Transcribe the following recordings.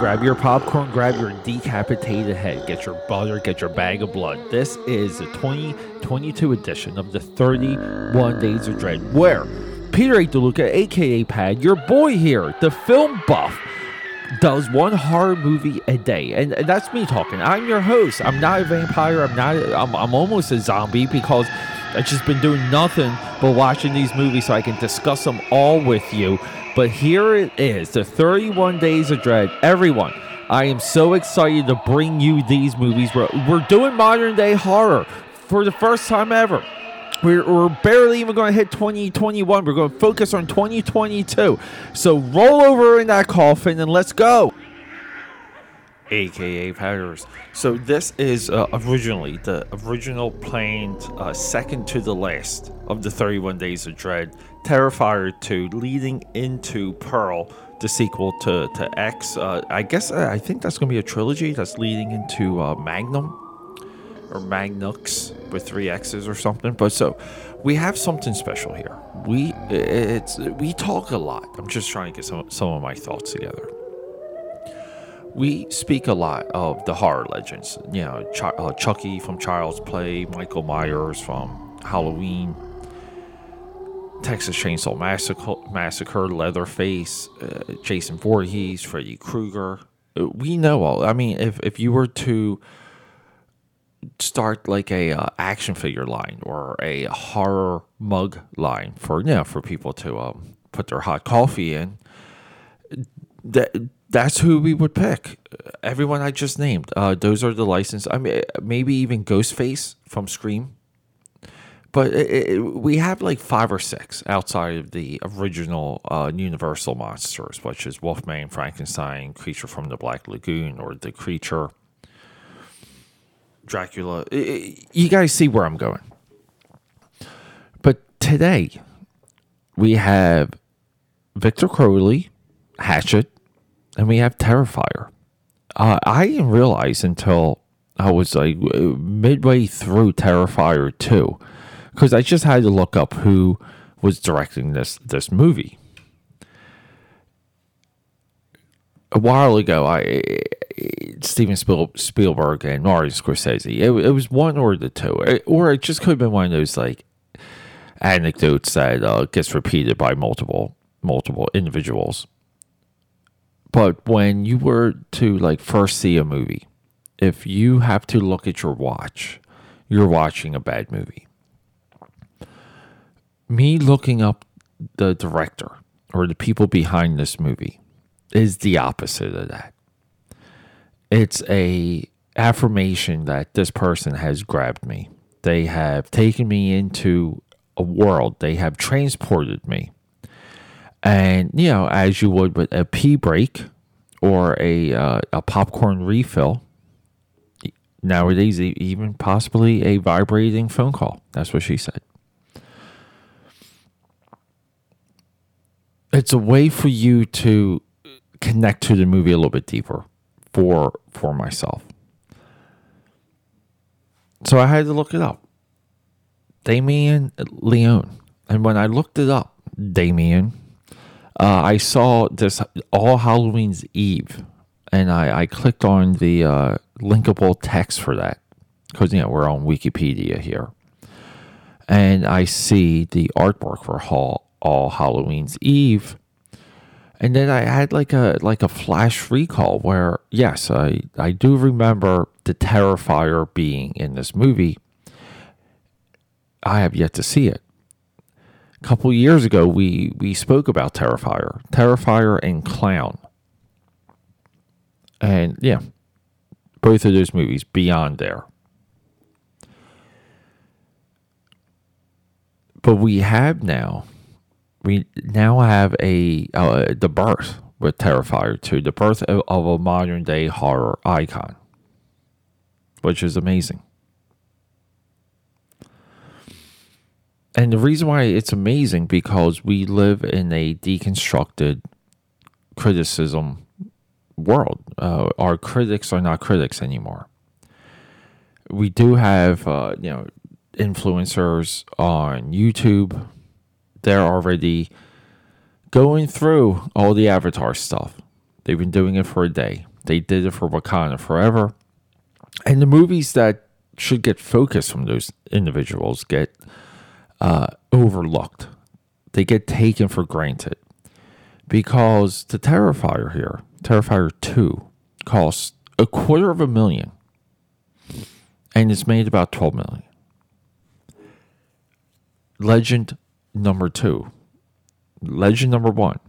grab your popcorn, grab your decapitated head, get your butter, get your bag of blood. This is the 2022 edition of the 31 Days of Dread, where Peter A. DeLuca, aka Pad, your boy here, the film buff, does one horror movie a day, and, that's me talking. I'm your host. I'm not a vampire. I'm not. I'm, I'm almost a zombie because I've just been doing nothing but watching these movies so I can discuss them all with you. But here it is, the 31 Days of Dread. Everyone, I am so excited to bring you these movies. We're, we're doing modern day horror for the first time ever. We're, we're barely even going to hit 2021. We're going to focus on 2022. So roll over in that coffin and let's go. AKA Patters. So this is uh, originally the original planned uh, second to the last of the 31 Days of Dread. Terrifier 2 leading into Pearl, the sequel to, to X. Uh, I guess uh, I think that's going to be a trilogy that's leading into uh, Magnum or Magnux with three X's or something. But so we have something special here. We it's we talk a lot. I'm just trying to get some some of my thoughts together. We speak a lot of the horror legends. You know, Ch- uh, Chucky from Child's Play, Michael Myers from Halloween, Texas Chainsaw Massacre, Massacre Leatherface, uh, Jason Voorhees, Freddy Krueger. Uh, we know all. I mean, if if you were to start like a uh, action figure line or a horror mug line for you know, for people to um, put their hot coffee in, that that's who we would pick. Everyone I just named. Uh, those are the license. I mean, maybe even Ghostface from Scream but it, it, we have like five or six outside of the original uh, Universal monsters, which is Wolfman, Frankenstein, Creature from the Black Lagoon, or the Creature, Dracula. It, you guys see where I'm going. But today, we have Victor Crowley, Hatchet, and we have Terrifier. Uh, I didn't realize until I was like midway through Terrifier 2 because I just had to look up who was directing this this movie. A while ago, I Steven Spielberg and Martin Scorsese. It, it, was one or the two, or it just could have been one of those like anecdotes that uh, gets repeated by multiple multiple individuals. But when you were to like first see a movie, if you have to look at your watch, you're watching a bad movie me looking up the director or the people behind this movie is the opposite of that. It's a affirmation that this person has grabbed me. They have taken me into a world. They have transported me. And, you know, as you would with a pee break or a, uh, a popcorn refill, nowadays, even possibly a vibrating phone call. That's what she said. it's a way for you to connect to the movie a little bit deeper for for myself. So I had to look it up. Damien Leone. And when I looked it up, Damien, uh, I saw this All Halloween's Eve. And I, I clicked on the uh, linkable text for that. Because, you know, we're on Wikipedia here. And I see the artwork for Hall all Halloween's Eve. And then I had like a like a flash recall where yes, I, I do remember the Terrifier being in this movie. I have yet to see it. A couple years ago we we spoke about Terrifier. Terrifier and Clown. And yeah, both of those movies beyond there. But we have now we now have a uh, the birth with Terrifier 2, the birth of, of a modern day horror icon, which is amazing. And the reason why it's amazing because we live in a deconstructed criticism world. Uh, our critics are not critics anymore. We do have, uh, you know, influencers on YouTube they're already going through all the Avatar stuff. They've been doing it for a day. They did it for Wakanda Forever. And the movies that should get focus from those individuals get uh, overlooked. They get taken for granted because the Terrifier here, Terrifier 2, costs a quarter of a million and it's made about 12 million. Legend number two. Legend number one.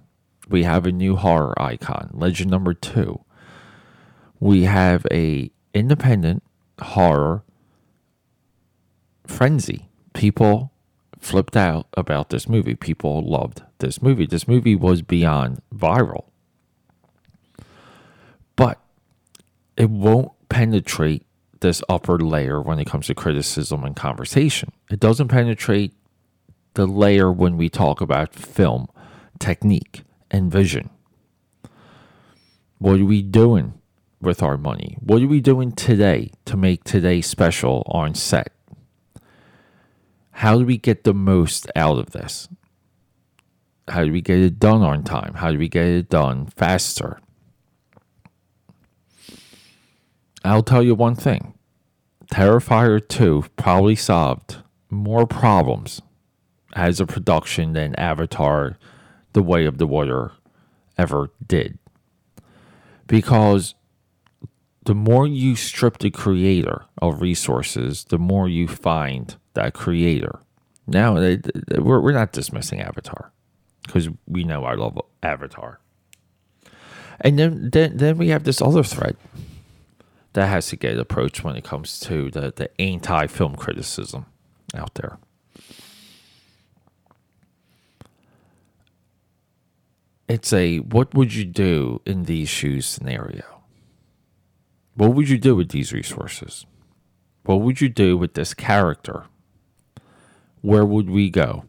We have a new horror icon. Legend number two. We have a independent horror frenzy. People flipped out about this movie. People loved this movie. This movie was beyond viral. But it won't penetrate this upper layer when it comes to criticism and conversation. It doesn't penetrate the layer when we talk about film, technique, and vision. What are we doing with our money? What are we doing today to make today special on set? How do we get the most out of this? How do we get it done on time? How do we get it done faster? I'll tell you one thing Terrifier 2 probably solved more problems as a production than Avatar The Way of the Water ever did. Because the more you strip the creator of resources, the more you find that creator. Now, we're, we're not dismissing Avatar because we know I love Avatar. And then, then, then we have this other thread that has to get approached when it comes to the, the anti film criticism out there. It's a what would you do in these shoes scenario? What would you do with these resources? What would you do with this character? Where would we go?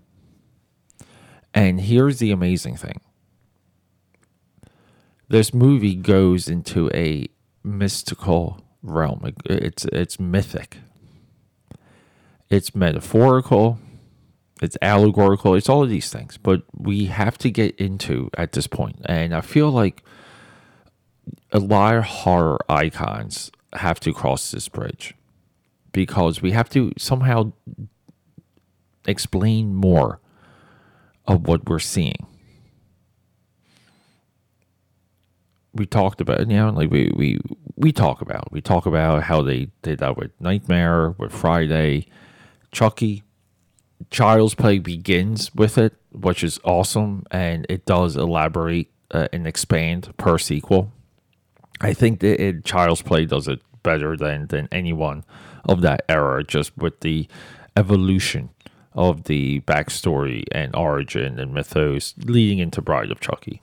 And here's the amazing thing this movie goes into a mystical realm. It's it's mythic. It's metaphorical. It's allegorical. It's all of these things, but we have to get into at this point. And I feel like a lot of horror icons have to cross this bridge because we have to somehow explain more of what we're seeing. we talked about you know like we we we talk about we talk about how they did that with Nightmare with Friday, Chucky, Child's Play begins with it, which is awesome, and it does elaborate uh, and expand per sequel. I think that it, Child's Play does it better than than anyone of that era, just with the evolution of the backstory and origin and mythos leading into Bride of Chucky.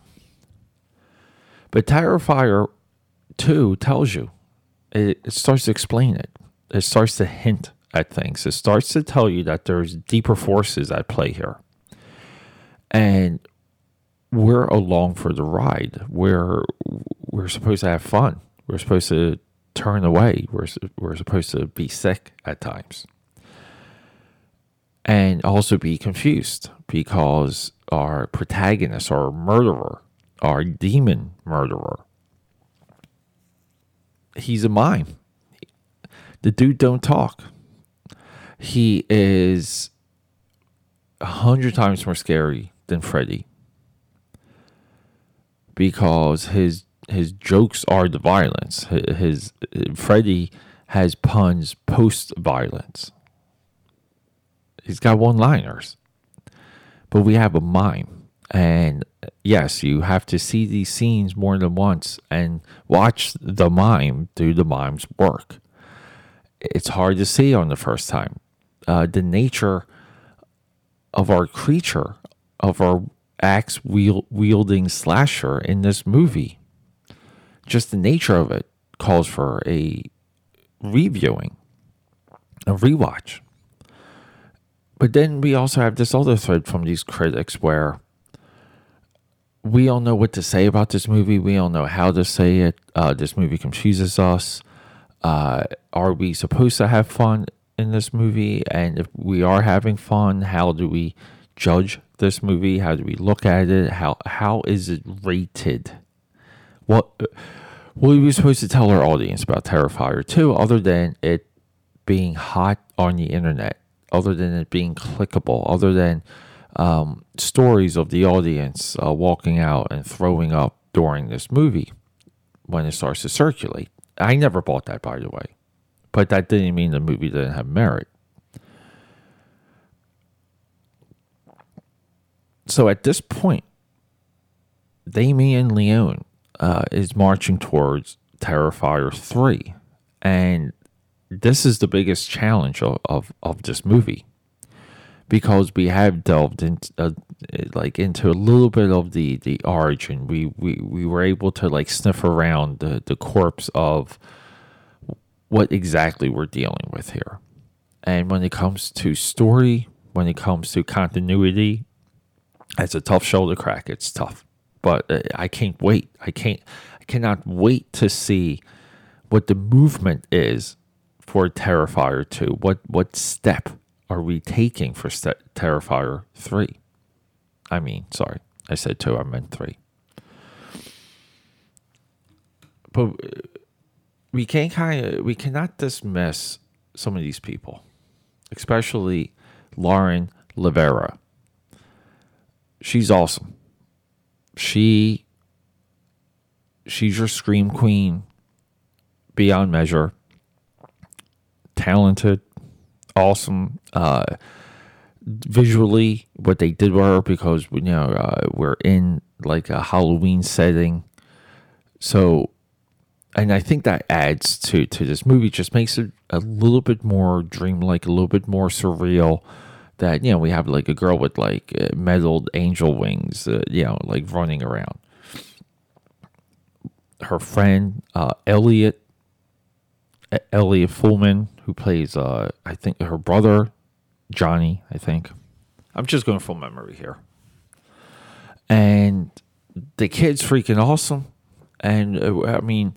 But Terrifier 2 tells you, it, it starts to explain it. It starts to hint at things. It starts to tell you that there's deeper forces at play here. And we're along for the ride. We're we're supposed to have fun. We're supposed to turn away. We're we're supposed to be sick at times. And also be confused because our protagonist, our murderer, our demon murderer. He's a mime. The dude don't talk. He is a hundred times more scary than Freddy because his his jokes are the violence. His, his Freddy has puns post violence. He's got one liners, but we have a mime and yes, you have to see these scenes more than once and watch the mime do the mime's work. It's hard to see on the first time. Uh, the nature of our creature, of our axe wielding slasher in this movie, just the nature of it calls for a reviewing, a rewatch. But then we also have this other thread from these critics where we all know what to say about this movie. We all know how to say it. Uh, this movie confuses us. Uh, are we supposed to have fun in this movie? And if we are having fun, how do we judge this movie? How do we look at it? How how is it rated? What what are we supposed to tell our audience about Terrifier 2 other than it being hot on the internet, other than it being clickable, other than um, stories of the audience uh, walking out and throwing up during this movie when it starts to circulate? I never bought that, by the way. But that didn't mean the movie didn't have merit. So at this point, Damien Leone uh, is marching towards Terrifier 3. And this is the biggest challenge of, of, of this movie because we have delved into uh, like into a little bit of the the origin we, we we were able to like sniff around the, the corpse of what exactly we're dealing with here and when it comes to story when it comes to continuity it's a tough shoulder crack it's tough but uh, I can't wait. I can't. I cannot wait to see what the movement is for Terrifier two. What what step are we taking for St- Terrifier three? I mean, sorry, I said two. I meant three. But uh, we can't kind of we cannot dismiss some of these people, especially Lauren LaVera. She's awesome. She she's your scream queen beyond measure. Talented awesome uh visually what they did with her because you know uh, we're in like a halloween setting. So and i think that adds to to this movie. Just makes it a little bit more dreamlike a little bit more surreal that you know we have like a girl with like uh, angel wings, uh, you know, like running around. Her friend uh, Elliot Elliot Fullam, who plays uh, I think her brother Johnny. I think I'm just going full memory here, and the kid's freaking awesome, and uh, I mean.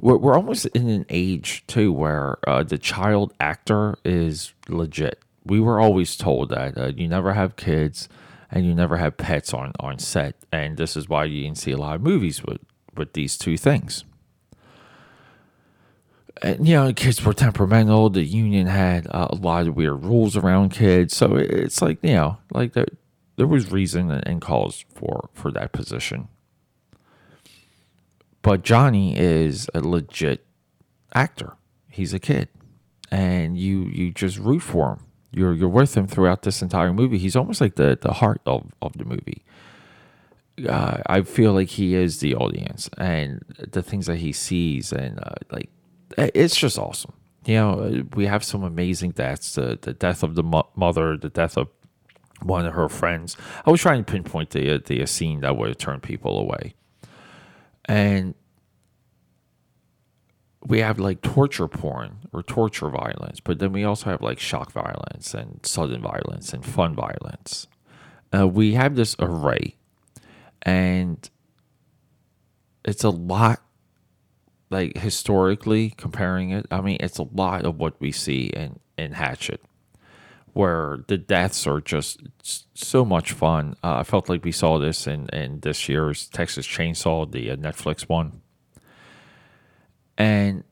We're, we're almost in an age too where uh, the child actor is legit we were always told that uh, you never have kids and you never have pets on, on set. And this is why you didn't see a lot of movies with, with these two things. And, you know, kids were temperamental. The union had uh, a lot of weird rules around kids. So it's like, you know, like there, there was reason and cause for, for that position. But Johnny is a legit actor. He's a kid. And you, you just root for him you're you're with him throughout this entire movie. He's almost like the the heart of of the movie. Uh, I feel like he is the audience and the things that he sees and uh, like it's just awesome. You know, we have some amazing deaths. The the death of the mo- mother, the death of one of her friends. I was trying to pinpoint the the scene that would have turned people away, and we have like torture porn or torture violence, but then we also have like shock violence and sudden violence and fun violence. Uh, we have this array, and it's a lot. Like historically comparing it, I mean, it's a lot of what we see in in Hatchet, where the deaths are just so much fun. Uh, I felt like we saw this in in this year's Texas Chainsaw, the uh, Netflix one and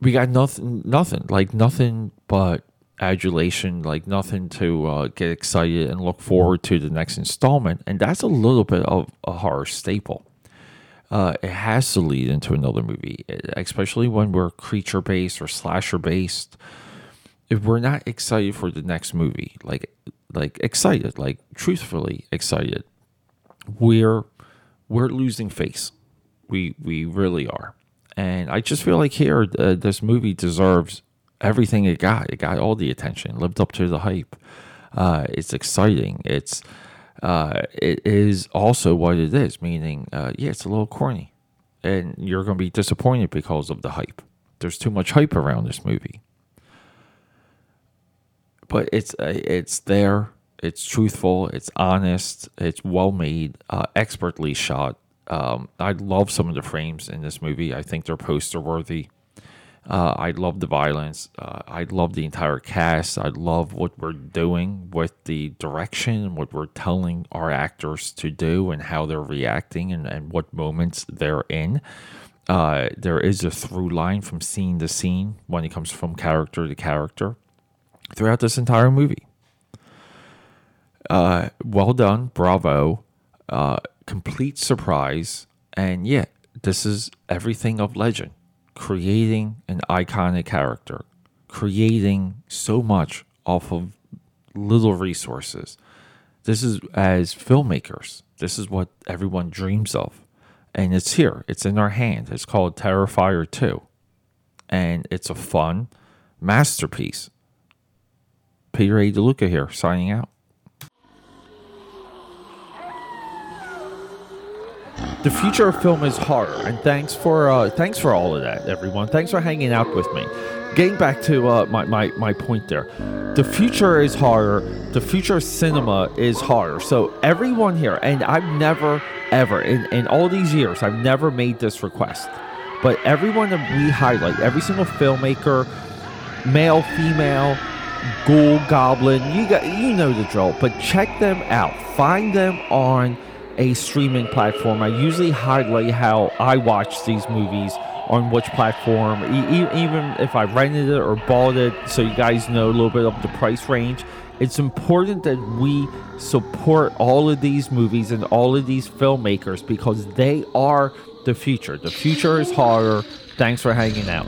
we got nothing, nothing like nothing but adulation, like nothing to uh, get excited and look forward to the next installment, and that's a little bit of a horror staple. Uh, it has to lead into another movie, especially when we're creature based or slasher based. If we're not excited for the next movie, like like excited, like truthfully excited, we're we're losing face. We we really are. And I just feel like here, uh, this movie deserves everything it got. It got all the attention, lived up to the hype. Uh, it's exciting. It's uh, it is also what it is, meaning uh, yeah, it's a little corny, and you're going to be disappointed because of the hype. There's too much hype around this movie, but it's uh, it's there. It's truthful. It's honest. It's well made. Uh, expertly shot. Um, I love some of the frames in this movie. I think they're poster worthy. Uh, I love the violence. Uh, I love the entire cast. I love what we're doing with the direction, what we're telling our actors to do, and how they're reacting, and, and what moments they're in. Uh, there is a through line from scene to scene when it comes from character to character throughout this entire movie. Uh, well done, bravo, uh, complete surprise, and yet, this is everything of legend, creating an iconic character, creating so much off of little resources. This is as filmmakers, this is what everyone dreams of. And it's here, it's in our hand. It's called Terrifier 2. And it's a fun masterpiece. Peter A. DeLuca here, signing out. The future of film is horror, and thanks for uh, thanks for all of that, everyone. Thanks for hanging out with me. Getting back to uh, my, my my point there, the future is horror. The future of cinema is horror. So everyone here, and I've never ever in in all these years, I've never made this request, but everyone that we highlight, every single filmmaker, male, female, ghoul, goblin, you got you know the drill. But check them out. Find them on a streaming platform. I usually highlight how I watch these movies on which platform, e- even if I rented it or bought it, so you guys know a little bit of the price range. It's important that we support all of these movies and all of these filmmakers because they are the future. The future is horror. Thanks for hanging out.